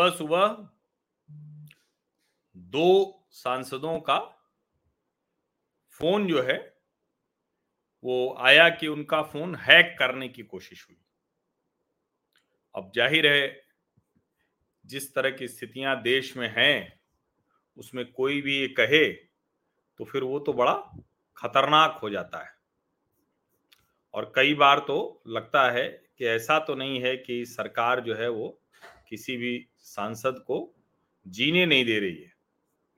सुबह सुबह दो सांसदों का फ़ोन जो है, वो आया कि उनका फ़ोन हैक करने की कोशिश हुई। अब ज़ाहिर है, जिस तरह की स्थितियाँ देश में हैं, उसमें कोई भी ये कहे तो फिर वो तो बड़ा खतरनाक हो जाता है। और कई बार तो लगता है कि ऐसा तो नहीं है कि सरकार जो है वो किसी भी सांसद को जीने नहीं दे रही है,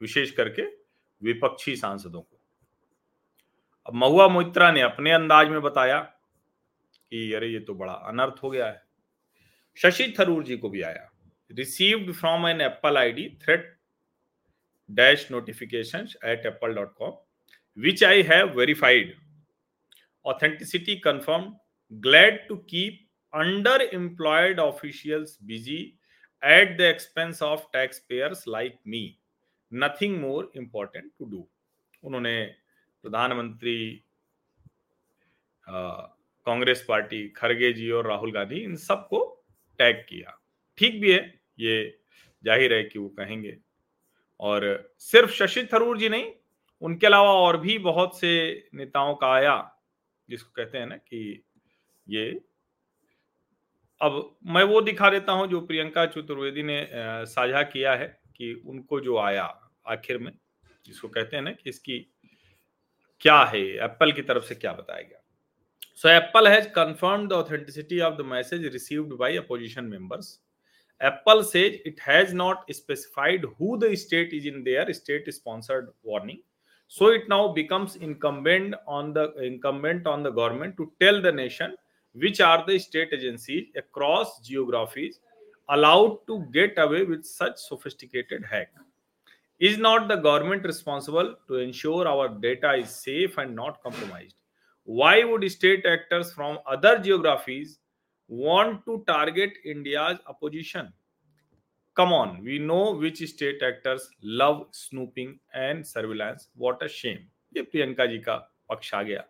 विशेष करके विपक्षी सांसदों को। अब महुआ मोइत्रा ने अपने अंदाज में बताया कि अरे ये तो बड़ा अनर्थ हो गया है। शशि थरूर जी को भी आया। Received from an Apple ID threat dash notification at Apple dot com, which I have verified. authenticity confirmed glad to keep underemployed officials busy at the expense of taxpayers like me, nothing more important to do. उन्होंने प्रधानमंत्री Congress party, Kharge जी और राहुल गांधी, इन सबको tag किया। ठीक भी है, ये ज़ाहिर है कि वो कहेंगे। और सिर्फ़ शशि थरूर जी नहीं, उनके अलावा और भी बहुत से नेताओं का आया, जिसको कहते हैं ना कि ये अब मैं वो दिखा देता हूँ जो प्रियंका चतुर्वेदी ने साझा किया है कि उनको जो आया आखिर में, जिसको कहते हैं ना कि इसकी क्या है, एप्पल की तरफ़ से क्या बताया गया। So Apple has confirm the authenticity of the message received by opposition members Apple says it has not specified who the state is in their state sponsored warning so, it now becomes incumbent on the, incumbent on the government to tell the nation which are the state agencies across geographies allowed to get away with such sophisticated hack is not the government responsible to ensure our data is safe and not compromised why would state actors from other geographies want to target india's opposition come on we know which state actors love snooping and surveillance what a shame ये प्रियंका जी का पक्ष आ गया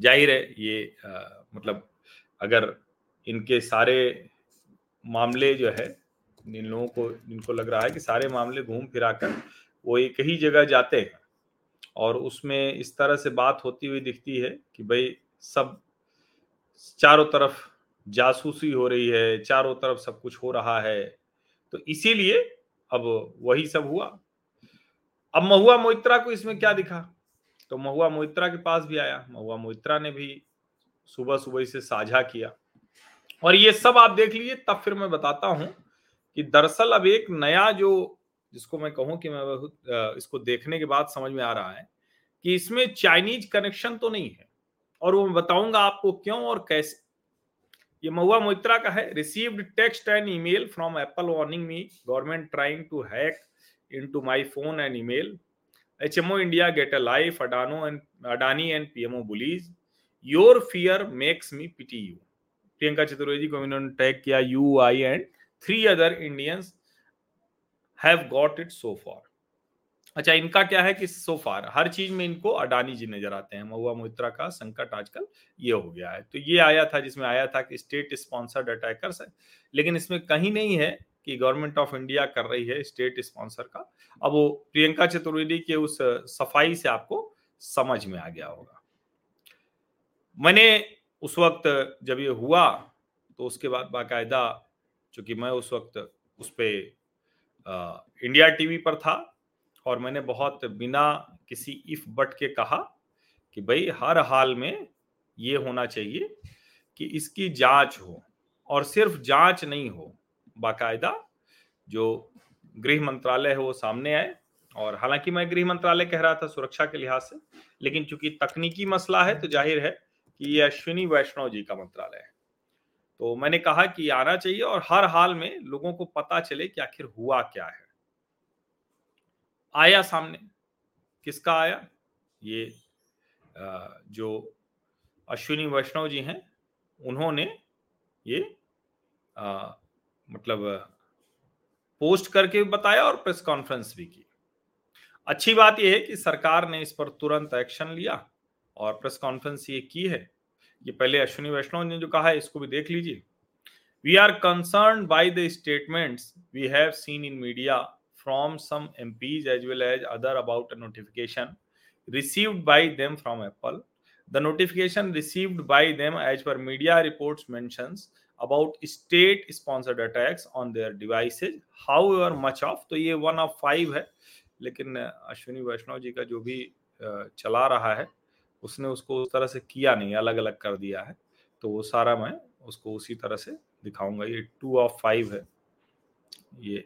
जाहिर है ये आ, मतलब अगर इनके सारे मामले जो है, इन लोगों को, इनको लग रहा है कि सारे मामले घूम फिराकर वो एक ही जगह जाते हैं और उसमें इस तरह से बात होती हुई दिखती है कि भाई सब चारों तरफ़ जासूसी हो रही है, चारों तरफ़ सब कुछ हो रहा है। तो इसीलिए अब वही सब हुआ। अब महुआ मोइत्रा को इसमें क्या दिखा? तो महुआ मोइत्रा के पास भी आया। महुआ मोइत्रा ने भी सुबह सुबह इसे साझा किया। और ये सब आप देख लीजिए, तब फिर मैं बताता हूँ कि दरअसल अब एक नया जो, जिसको मैं कहूँ कि मैं इसको देखने के बाद समझ में आ रहा है कि इसमें चाइनीज़ कनेक्शन तो नहीं है। और वो मैं बताऊँगा आपको क्यों और कैसे। ये महुआ मोइत्रा का है। Received text and email from Apple warning me government trying to hack into my phone and email HMO India get a life, Adano and Adani and PMO bullies. Your fear makes me pity you. Priyanka Chaturvedi को इन्होंने tag किया you I and three other Indians have got it so far अच्छा इनका क्या है कि सो फार हर चीज़ में इनको अडानी जी नज़र आते हैं। महुआ मोहित्रा का संकट आजकल ये हो गया है। तो ये आया था, जिसमें आया था कि स्टेट स्पॉन्सर्ड अटैकर्स है। लेकिन इसमें कहीं नहीं है कि गवर्नमेंट ऑफ़ इंडिया कर रही है स्टेट स्पॉन्सर का। अब वो प्रियंका चतुर्वेदी के उस सफ़ाई से आपको समझ में आ गया होगा। मैंने उस वक्त जब ये हुआ तो उसके बाद बाकायदा चूँकि मैं उस वक्त उस पर इंडिया टीवी पर था और मैंने बहुत बिना किसी इफ़ बट के कहा कि भाई हर हाल में ये होना चाहिए कि इसकी जाँच हो और सिर्फ़ जाँच नहीं हो, बाकायदा जो गृह मंत्रालय है वो सामने आए और हालाँकि मैं गृह मंत्रालय कह रहा था सुरक्षा के लिहाज से, लेकिन चूँकि तकनीकी मसला है तो ज़ाहिर है कि ये अश्विनी वैष्णव जी का मंत्रालय है। तो मैंने कहा कि आना चाहिए और हर हाल में लोगों को पता चले कि आखिर हुआ क्या है। आया सामने। किसका आया? ये जो अश्विनी वैष्णव जी हैं उन्होंने ये आ, मतलब पोस्ट करके बताया और प्रेस कॉन्फ्रेंस भी की। अच्छी बात यह है कि सरकार ने इस पर तुरंत एक्शन लिया। और प्रेस कॉन्फ्रेंस ये की है ये पहले अश्विनी वैष्णव ने जो कहा है, इसको भी देख लीजिए। We are concern by the statement we have seen in media from some MPs as well as other about notification received by them from Apple the notification received by them as per media report मैं about state sponsored attacks on their device however much of तो ये one of five है, लेकिन अश्विनी वैष्णव जी का जो भी चला रहा है उसने उसको उस तरह से किया नहीं अलग अलग कर दिया है। तो वो सारा मैं उसको उसी तरह से दिखाऊँगा। ये टू ऑफ़ फाइव है। ये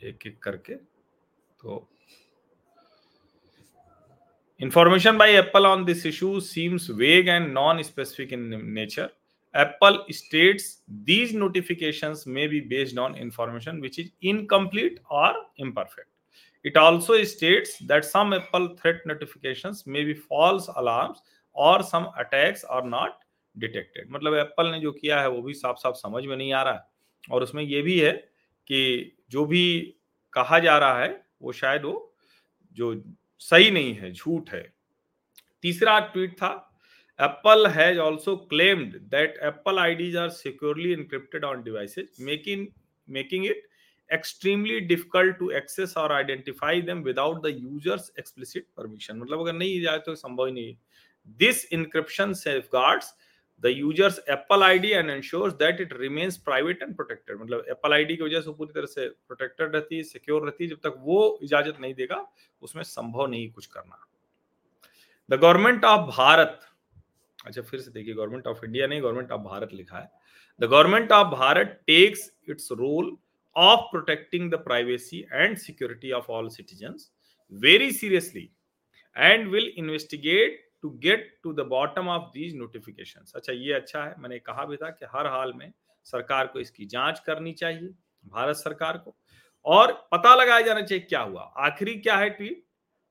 एक एक करके। तो information by Apple on this issue seems vague and non specific in nature Apple states these notification may be based on information which is incomplete और imperfect it also states that some apple threat notifications may be false alarms or some attacks are not detected मतलब Apple ने जो किया है, वो भी साफ़ साफ़ समझ में नहीं आ रहा है। और उसमें ये भी है कि जो भी कहा जा रहा है, वो शायद वो जो सही नहीं है, झूठ है। तीसरा ट्वीट था Apple has also claimed that Apple IDs are securely encrypted on devices making making it extremely difficult to access और identify them without the users explicit permission मतलब अगर नहीं जाए तो संभव ही नहीं this encryption safeguards the users Apple ID and ensures that it remains private and protected मतलब एप्पल आईडी की वजह से पूरी तरह से प्रोटेक्टेड रहती है सिक्योर रहती है जब तक वो इजाज़त नहीं देगा, उसमें संभव नहीं कुछ करना। द गवर्नमेंट ऑफ़ भारत अच्छा फिर से देखिए गवर्नमेंट ऑफ़ इंडिया नहीं गवर्नमेंट ऑफ़ भारत लिखा है। The government of Bharat takes its role of protecting the privacy and security of all citizens very seriously and will investigate to get to the bottom of these notification अच्छा ये अच्छा है। मैंने कहा भी था कि हर हाल में सरकार को इसकी जाँच करनी चाहिए, भारत सरकार को। और पता लगाया जाना चाहिए क्या हुआ। आखिरी क्या है tweet?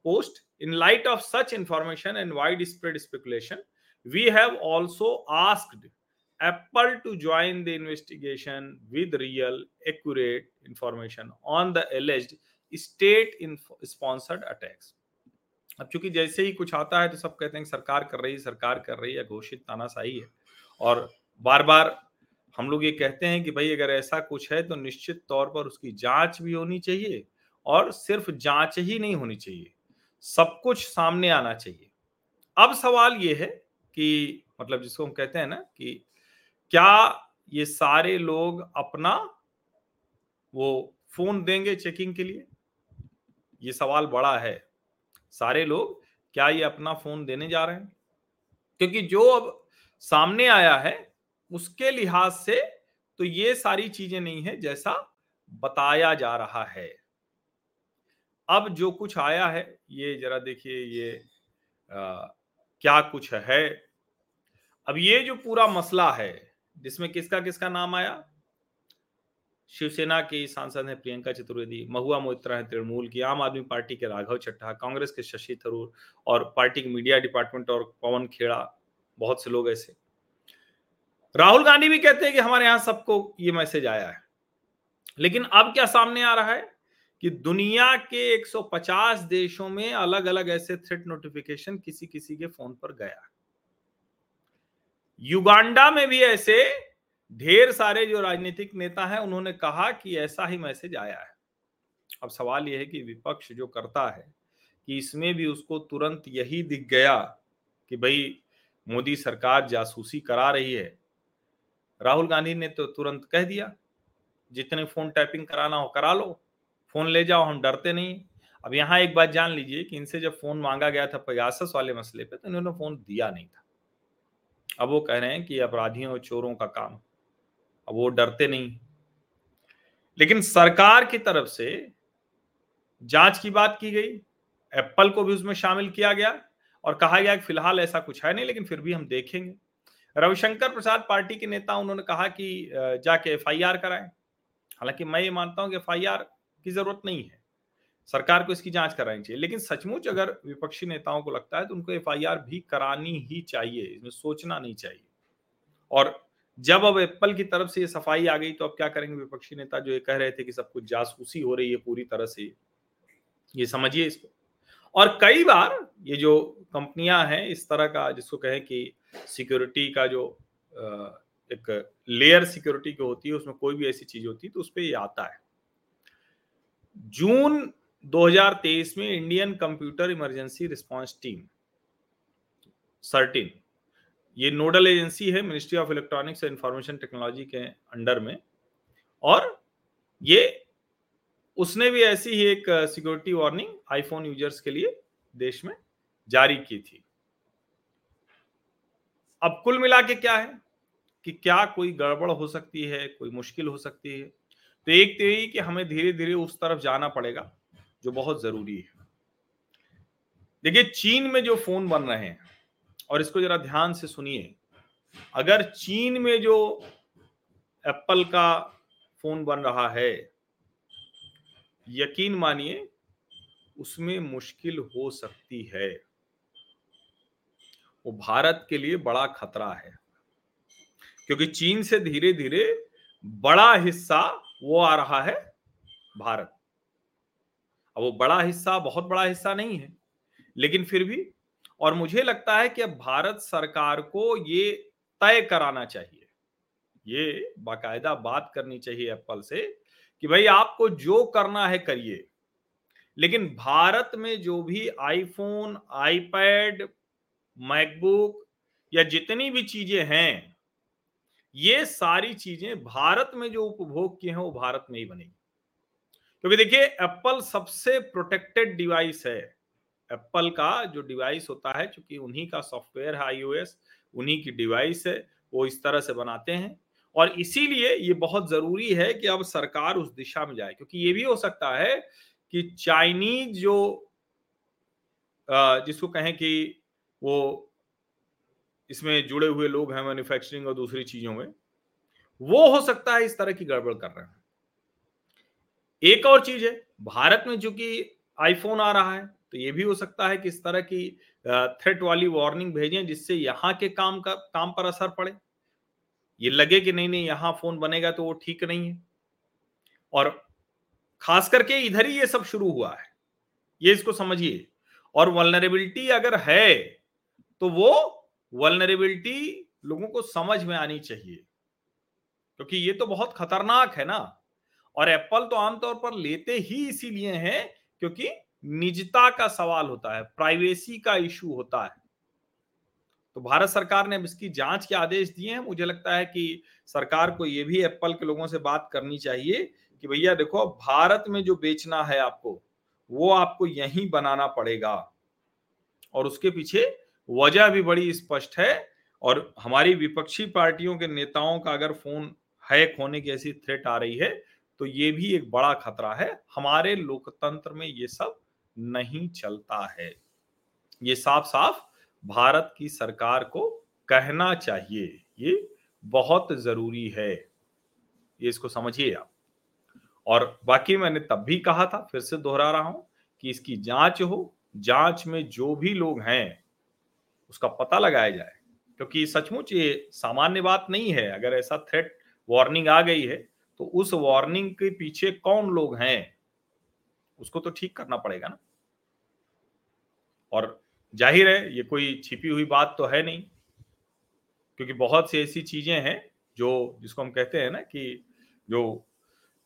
Post, in light of such information and widespread speculation, we have also asked Apple to join the investigation with real accurate information on the alleged state sponsored attacks अब चूँकि जैसे ही कुछ आता है तो सब कहते हैं सरकार कर रही सरकार कर रही है, घोषित तानाशाही है। और बार बार हम लोग ये कहते हैं कि भाई अगर ऐसा कुछ है तो निश्चित तौर पर उसकी जाँच भी होनी चाहिए और सिर्फ़ जाँच ही नहीं होनी चाहिए, सब कुछ सामने आना चाहिए। अब सवाल ये है कि मतलब जिसको हम कहते हैं ना कि क्या ये सारे लोग अपना वो फ़ोन देंगे चेकिंग के लिए? ये सवाल बड़ा है। सारे लोग क्या ये अपना फ़ोन देने जा रहे हैं? क्योंकि जो अब सामने आया है उसके लिहाज से तो ये सारी चीज़ें नहीं है जैसा बताया जा रहा है। अब जो कुछ आया है ये जरा देखिए ये आ, क्या कुछ है? अब ये जो पूरा मसला है जिसमें किसका किसका नाम आया? शिवसेना की सांसद हैं प्रियंका चतुर्वेदी, महुआ मोहित्रा है तृणमूल की, आम आदमी पार्टी के राघव चट्टा, कांग्रेस के शशि थरूर और पार्टी के मीडिया डिपार्टमेंट और पवन खेड़ा, बहुत से लोग ऐसे। राहुल गांधी भी कहते हैं कि हमारे यहाँ सबको ये मैसेज आया है। लेकिन अब क्या सामने आ रहा है कि दुनिया के 150 देशों में अलग अलग ऐसे थ्रेट नोटिफिकेशन किसी किसी के फ़ोन पर गया युगांडा में भी ऐसे ढेर सारे जो राजनीतिक नेता हैं, उन्होंने कहा कि ऐसा ही मैसेज आया है। अब सवाल यह है कि विपक्ष जो करता है, कि इसमें भी उसको तुरंत यही दिख गया कि भाई मोदी सरकार जासूसी करा रही है। राहुल गांधी ने तो तुरंत कह दिया, जितने फ़ोन टैपिंग कराना हो करा लो, फ़ोन ले जाओ, हम डरते नहीं। अब यहाँ एक बात जान लीजिए कि इनसे जब फ़ोन मांगा गया था पगासस वाले मसले पे तो इन्होंने फ़ोन दिया नहीं था। अब वो कह रहे हैं कि अपराधियों और चोरों का काम। अब वो डरते नहीं। लेकिन सरकार की तरफ़ से जाँच की बात की गई, एप्पल को भी उसमें शामिल किया गया और कहा गया कि फ़िलहाल ऐसा कुछ है नहीं, लेकिन फिर भी हम देखेंगे। रविशंकर प्रसाद पार्टी के नेता, उन्होंने कहा कि जाके एफ़ आई कराएँ। हालाँकि मैं ये मानता हूँ कि एफआईआर की ज़रूरत नहीं है। सरकार को इसकी जाँच करानी चाहिए। लेकिन सचमुच अगर विपक्षी नेताओं को लगता है तो उनको एफ़ भी करानी ही चाहिए, इसमें सोचना नहीं चाहिए। और जब अब एप्पल की तरफ़ से ये सफ़ाई आ गई तो अब क्या करेंगे विपक्षी नेता जो ये कह रहे थे कि सब कुछ जासूसी हो रही है पूरी तरह से? ये समझिए इसको। और कई बार ये जो कंपनियाँ हैं, इस तरह का जिसको कहें कि सिक्योरिटी का जो एक लेयर सिक्योरिटी की होती है, उसमें कोई भी ऐसी चीज़ होती है तो उस पर आता है। जून 2023 में Indian computer emergency response team, CERT In, ये नोडल एजेंसी है, ministry of electronics and information technology के अंडर में, और ये, उसने भी ऐसी ही एक सिक्योरिटी वार्निंग आईफोन यूज़र्स के लिए देश में जारी की थी। अब कुल मिला के क्या है? कि क्या कोई गड़बड़ हो सकती है, कोई मुश्किल हो सकती है? तो एक तो यही कि हमें धीरे धीरे उस तरफ़ जाना पड़ेगा। जो बहुत ज़रूरी है। देखिए, चीन में जो फ़ोन बन रहे हैं, और इसको जरा ध्यान से सुनिए। अगर चीन में जो एप्पल का फ़ोन बन रहा है, यकीन मानिए, उसमें मुश्किल हो सकती है। वो भारत के लिए बड़ा खतरा है, क्योंकि चीन से धीरे धीरे बड़ा हिस्सा वो आ रहा है भारत। अब वो बड़ा हिस्सा बहुत बड़ा हिस्सा नहीं है। लेकिन फिर भी, और मुझे लगता है कि अब भारत सरकार को ये तय कराना चाहिए। ये बाकायदा बात करनी चाहिए एप्पल से कि भाई आपको जो करना है करिए। लेकिन भारत में जो भी आईफोन आईपैड मैकबुक या जितनी भी चीज़ें हैं, ये सारी चीज़ें भारत में जो उपभोग की हैं, वो भारत में ही बनेगी। क्योंकि देखिए एप्पल सबसे प्रोटेक्टेड डिवाइस है। एप्पल का जो डिवाइस होता है क्योंकि उन्हीं का सॉफ्टवेयर है आईओएस उन्हीं की डिवाइस है, वो इस तरह से बनाते हैं। और इसीलिए ये बहुत ज़रूरी है कि अब सरकार उस दिशा में जाए, क्योंकि ये भी हो सकता है कि चाइनीज़ जो जिसको कहें कि वो इसमें जुड़े हुए लोग हैं मैन्युफैक्चरिंग और दूसरी चीज़ों में, वो हो सकता है इस तरह की गड़बड़ कर रहे हैं। एक और चीज़ है, भारत में चूँकि आईफोन आ रहा है तो ये भी हो सकता है कि इस तरह की थ्रेट वाली वार्निंग भेजें जिससे यहाँ के काम का, काम पर असर पड़े। ये लगे कि नहीं नहीं, यहाँ फ़ोन बनेगा तो वो ठीक नहीं है। और खास करके इधर ही ये सब शुरू हुआ है, ये इसको समझिए। और वलनरेबिलिटी अगर है तो वो वलनरेबिलिटी लोगों को समझ में आनी चाहिए। क्योंकि ये तो बहुत खतरनाक है ना। और एप्पल तो आमतौर पर लेते ही इसीलिए हैं क्योंकि निजता का सवाल होता है, प्राइवेसी का इशू होता है। तो भारत सरकार ने अब इसकी जाँच के आदेश दिए हैं। मुझे लगता है कि सरकार को यह भी एप्पल के लोगों से बात करनी चाहिए कि भैया देखो भारत में जो बेचना है आपको, वो आपको यहीं बनाना पड़ेगा। और उसके पीछे वजह भी बड़ी स्पष्ट है और हमारी विपक्षी पार्टियों के नेताओं का अगर फ़ोन हैक होने की ऐसी थ्रेट आ रही है तो ये भी एक बड़ा खतरा है। हमारे लोकतंत्र में ये सब नहीं चलता है। ये साफ़ साफ़ भारत की सरकार को कहना चाहिए। ये बहुत ज़रूरी है। ये इसको समझिए आप। और बाकी मैंने तब भी कहा था, फिर से दोहरा रहा हूँ कि इसकी जाँच हो, जाँच में जो भी लोग हैं, उसका पता लगाया जाए। क्योंकि सचमुच ये सामान्य बात नहीं है। अगर ऐसा थ्रेट वार्निंग आ गई है तो उस वार्निंग के पीछे कौन लोग हैं? उसको तो ठीक करना पड़ेगा ना। और ज़ाहिर है, ये कोई छिपी हुई बात तो है नहीं, क्योंकि बहुत सी ऐसी चीज़ें हैं जो, जिसको हम कहते हैं ना कि जो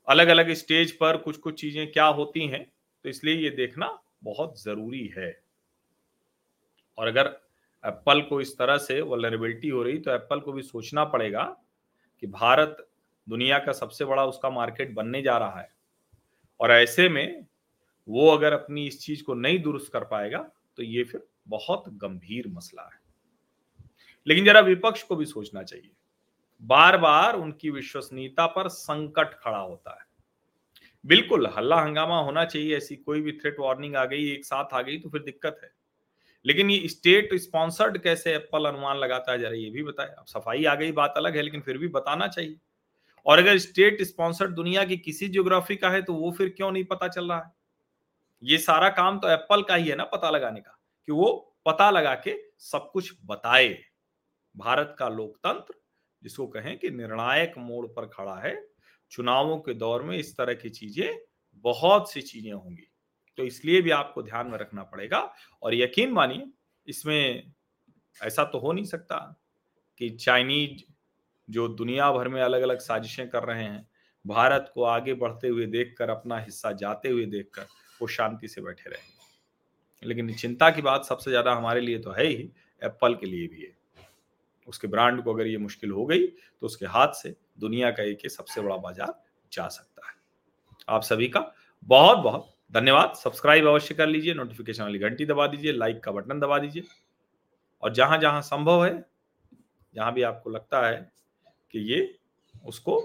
अलग अलग स्टेज पर कुछ कुछ चीज़ें क्या होती हैं तो इसलिए ये देखना बहुत ज़रूरी है। और अगर एप्पल को इस तरह से वलनरेबिलिटी हो रही तो एप्पल को भी सोचना पड़ेगा कि भारत दुनिया का सबसे बड़ा उसका मार्केट बनने जा रहा है। और ऐसे में वो अगर अपनी इस चीज़ को नहीं दुरुस्त कर पाएगा तो ये फिर बहुत गंभीर मसला है। लेकिन जरा विपक्ष को भी सोचना चाहिए। बार बार उनकी विश्वसनीयता पर संकट खड़ा होता है। बिल्कुल हल्ला हंगामा होना चाहिए, ऐसी कोई भी थ्रेट वार्निंग आ गई, एक साथ आ गई तो फिर दिक्कत है। लेकिन ये स्टेट स्पॉन्सर्ड कैसे एप्पल अनुमान लगाता है, जरा ये भी बताए। अब सफ़ाई आ गई, बात अलग है, लेकिन फिर भी बताना चाहिए। और अगर स्टेट स्पॉन्सर्ड दुनिया की किसी ज्योग्राफी का है तो वो फिर क्यों नहीं पता चल रहा है? ये सारा काम तो एप्पल का ही है ना पता लगाने का, कि वो पता लगा के सब कुछ बताए। भारत का लोकतंत्र, जिसको कहें कि निर्णायक मोड़ पर खड़ा है, चुनावों के दौर में इस तरह की चीज़ें, बहुत सी चीज़ें होंगी। तो इसलिए भी आपको ध्यान में रखना पड़ेगा, और यकीन मानिए, इसमें ऐसा तो हो नहीं सकता कि चाइनीज़ जो दुनिया भर में अलग अलग साजिशें कर रहे हैं, भारत को आगे बढ़ते हुए देखकर, अपना हिस्सा जाते हुए देखकर, वो शांति से बैठे रहेंगे। लेकिन चिंता की बात सबसे ज़्यादा हमारे लिए तो है ही, एप्पल के लिए भी है। उसके ब्रांड को अगर ये मुश्किल हो गई तो उसके हाथ से दुनिया का एक सबसे बड़ा बाज़ार जा सकता है। आप सभी का बहुत बहुत धन्यवाद। सब्सक्राइब अवश्य कर लीजिए, नोटिफिकेशन वाली घंटी दबा दीजिए, लाइक का बटन दबा दीजिए। और जहाँ जहाँ संभव है, जहाँ भी आपको लगता है कि ये उसको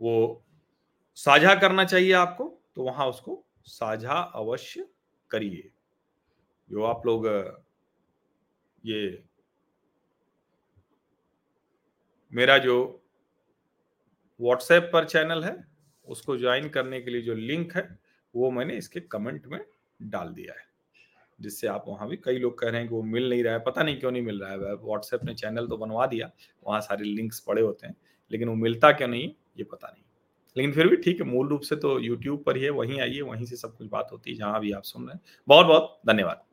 वो साझा करना चाहिए आपको तो वहाँ उसको साझा अवश्य करिए। जो आप लोग, ये मेरा जो व्हाट्सएप पर चैनल है, उसको ज्वाइन करने के लिए जो लिंक है, वो मैंने इसके कमेंट में डाल दिया है। जिससे आप वहाँ भी कई लोग कह रहे हैं कि वो मिल नहीं रहा है, पता नहीं क्यों नहीं मिल रहा है। व्हाट्सएप ने चैनल तो बनवा दिया, वहाँ सारे लिंक्स पड़े होते हैं, लेकिन वो मिलता क्यों नहीं, ये पता नहीं। लेकिन फिर भी ठीक है, मूल रूप से तो यूट्यूब पर ही है, वहीं आइए, वहीं से सब कुछ बात होती है, जहाँ भी आप सुन रहे हैं। बहुत बहुत धन्यवाद।